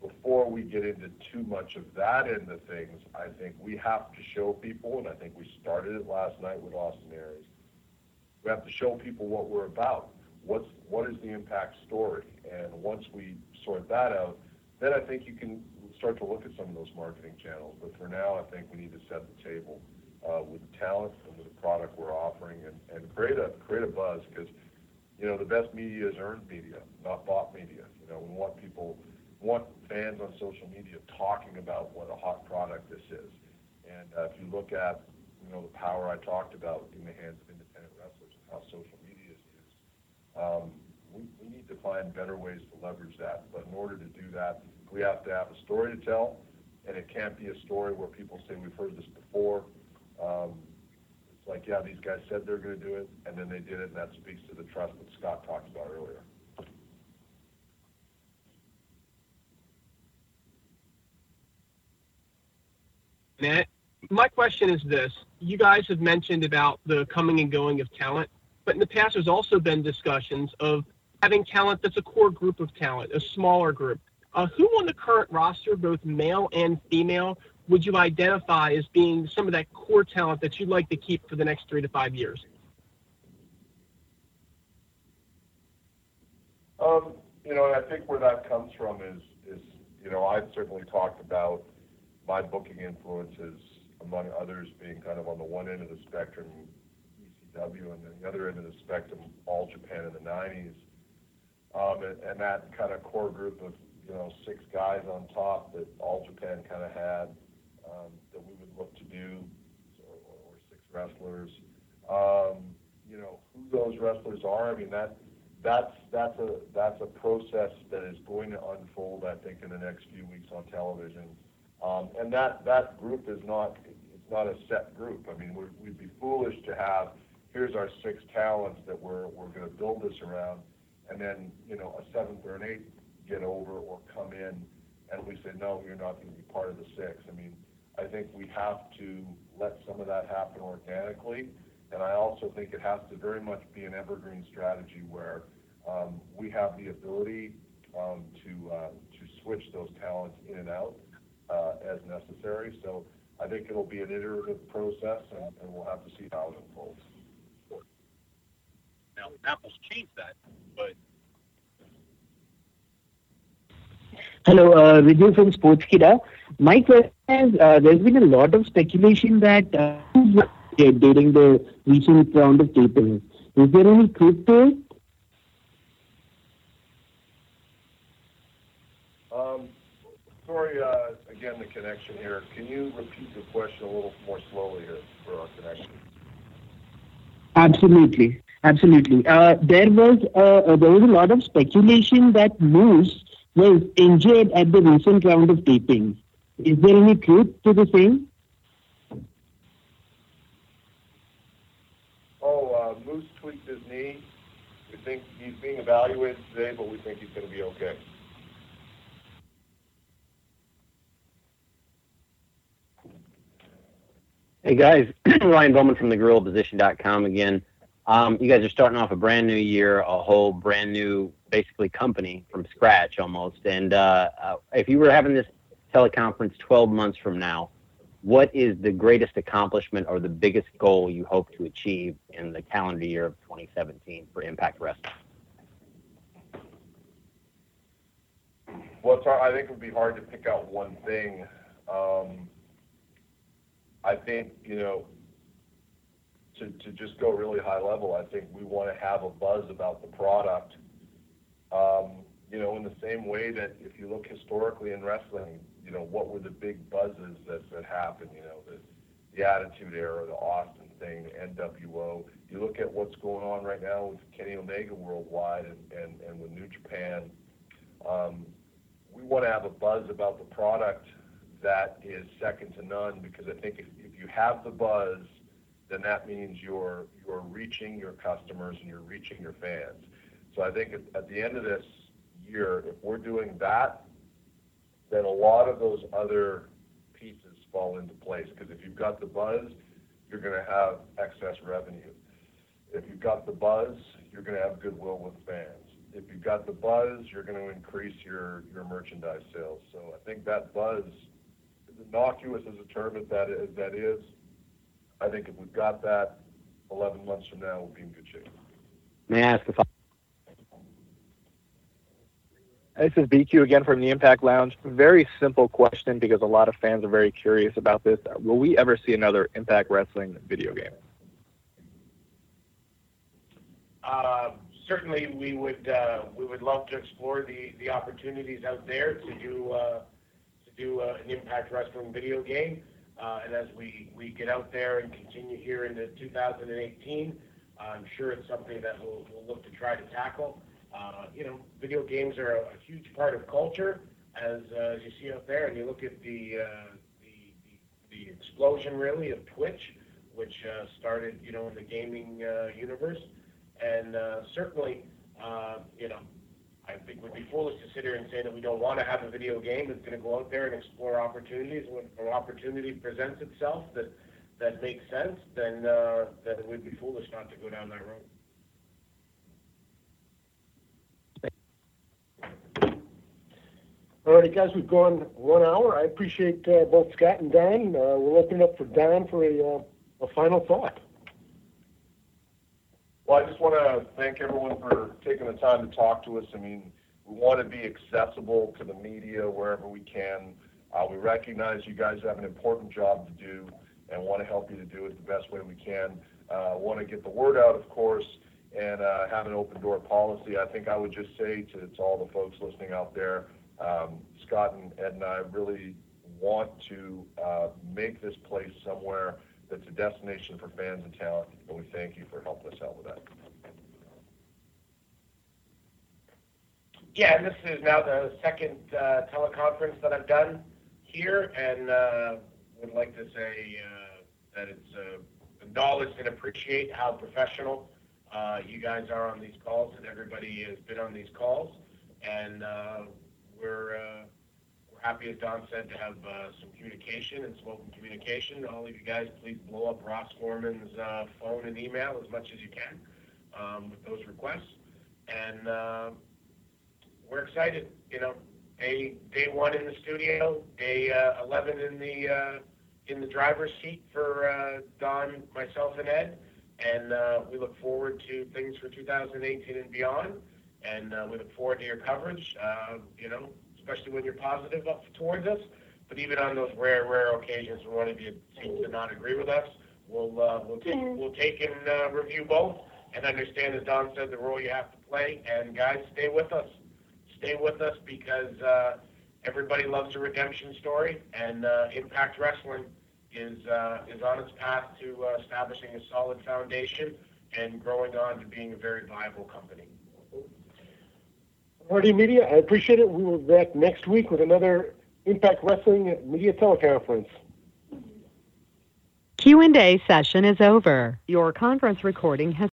before we get into too much of that end of things, I think we have to show people, and I think we started it last night with Austin Aries. We have to show people what we're about. What's what is the impact story? And once we sort that out, then I think you can start to look at some of those marketing channels. But for now, I think we need to set the table uh, with the talent and with the product we're offering and, and create a create a buzz because you know the best media is earned media, not bought media. You know we want people want fans on social media talking about what a hot product this is. And uh, if you look at you know the power I talked about in the hands of and how social media is used, um, we, we need to find better ways to leverage that. But in order to do that, we have to have a story to tell, and it can't be a story where people say we've heard this before um, it's like, yeah, these guys said they're going to do it, and then they did it, and that speaks to the trust that Scott talked about earlier. My question is this. You guys have mentioned about the coming and going of talent, but in the past there's also been discussions of having talent that's a core group of talent, a smaller group. Uh, who on the current roster, both male and female, would you identify as being some of that core talent that you'd like to keep for the next three to five years? Um, you know, I think where that comes from is, is you know, I've certainly talked about my booking influences, among others, being kind of on the one end of the spectrum, ECW, and then the other end of the spectrum, All Japan in the 90s. Um, and, and that kind of core group of, you know, six guys on top that All Japan kind of had um, that we would look to do, or, or six wrestlers. Um, you know who those wrestlers are. I mean that that's that's a that's a process that is going to unfold. I think in the next few weeks on television, um, and that that group is not it's not a set group. I mean we'd be foolish to have here's our six talents that we're we're going to build this around, and then you know a seventh or an eighth get over or come in, and we say no, you're not going to be part of the six. I mean I think we have to let some of that happen organically. And I also think it has to very much be an evergreen strategy where um, we have the ability um, to uh, to switch those talents in and out uh, as necessary. So I think it'll be an iterative process, and, and we'll have to see how it unfolds. Now, Apple's changed that, but Hello, uh, Vijay from Sportskeeda. My question is, uh, there's been a lot of speculation that uh, during the recent round of taping. Is there any truth to it? Um, sorry, uh, again, the connection here. Can you repeat the question a little more slowly here for our connection? Absolutely, absolutely. Uh, there was uh, there was a lot of speculation that Moose was injured at the recent round of taping. Is there any truth to the same? Oh, uh, Moose tweaked his knee. We think he's being evaluated today, but we think he's going to be okay. Hey guys, [CLEARS THROAT] Ryan Bowman from thegorillaposition.com again. Um, you guys are starting off a brand new year, a whole brand new, basically company from scratch almost. And uh, uh, if you were having this teleconference 12 months from now, what is the greatest accomplishment or the biggest goal you hope to achieve in the calendar year of 2017 for Impact Wrestling? Well, I think it would be hard to pick out one thing. Um, I think, you know, to, to just go really high level, I think we want to have a buzz about the product. Um, you know, in the same way that if you look historically in wrestling, you know, what were the big buzzes that, that happened? You know, the, the Attitude Era, the Austin thing, the NWO. You look at what's going on right now with Kenny Omega worldwide and, and, and with New Japan. Um, we want to have a buzz about the product that is second to none because I think if, if you have the buzz, then that means you're you're reaching your customers and you're reaching your fans. So I think at, the end of this year, if we're doing that, then a lot of those other pieces fall into place. Because if you've got the buzz, you're going to have excess revenue. If you've got the buzz, you're going to have goodwill with fans. If you've got the buzz, you're going to increase your, your merchandise sales. So I think that buzz, as innocuous as a term as that is, that is, I think if we've got that 11 months from now, we'll be in good shape. May I ask a follow This is BQ again from the Impact Lounge. Very simple question because a lot of fans are very curious about this. Will we ever see another Impact Wrestling video game? Uh, certainly, we would uh, we would love to explore the, the opportunities out there to do uh, to do uh, an Impact Wrestling video game. Uh, and as we, get out there and continue here into 2018, I'm sure it's something that we'll, look to try to tackle. Uh, you know, video games are a, huge part of culture, as, uh, as you see out there, and you look at the, explosion really of Twitch, which started, you know, in the gaming universe, and certainly, you know, I think we'd be foolish to sit here and say that we don't want to have a video game that's going to go out there and explore opportunities. When an opportunity presents itself that that makes sense, then uh, then we'd be foolish not to go down that road. All right, guys, we've gone one hour. I appreciate uh, both Scott and Don. Uh, we'll open it up for Don for a, uh, a final thought. Well, I just want to thank everyone for taking the time to talk to us. I mean, we want to be accessible to the media wherever we can. Uh, we recognize you guys have an important job to do and want to help you to do it the best way we can. Uh, want to get the word out, of course, and uh, have an open door policy. I think I would just say to, to all the folks listening out there, um, Scott and Ed and I really want to uh, make this place somewhere that's a destination for fans and talent, and we thank you for helping us out with that. Yeah, and this is now the second uh, teleconference that I've done here, and uh, would like to say uh, that it's uh, acknowledged and appreciate how professional uh, you guys are on these calls, and everybody has been on these calls, and uh, we're happy, as Don said, to have uh, some communication and some open communication. All of you guys, please blow up Ross Forman's uh, phone and email as much as you can um, with those requests, and. Uh, we're excited. You know, day day one in the studio, day uh, eleven in the uh, in the driver's seat for uh, Don, myself, and Ed, and we look forward to things for 2018 and beyond. And we look forward to your coverage. You know, especially when you're positive up towards us. But even on those rare, rare occasions when one of you seems to not agree with us, we'll uh, we'll take we'll take and uh, review both and understand, as Don said, the role you have to play. And guys, stay with us stay with us because uh, everybody loves a redemption story, and uh, Impact Wrestling is uh, is on its path to uh, establishing a solid foundation and growing on to being a very viable company. Hardy Media, I appreciate it. We will be back next week with another Impact Wrestling Media Teleconference. Q&A session is over. Your conference recording has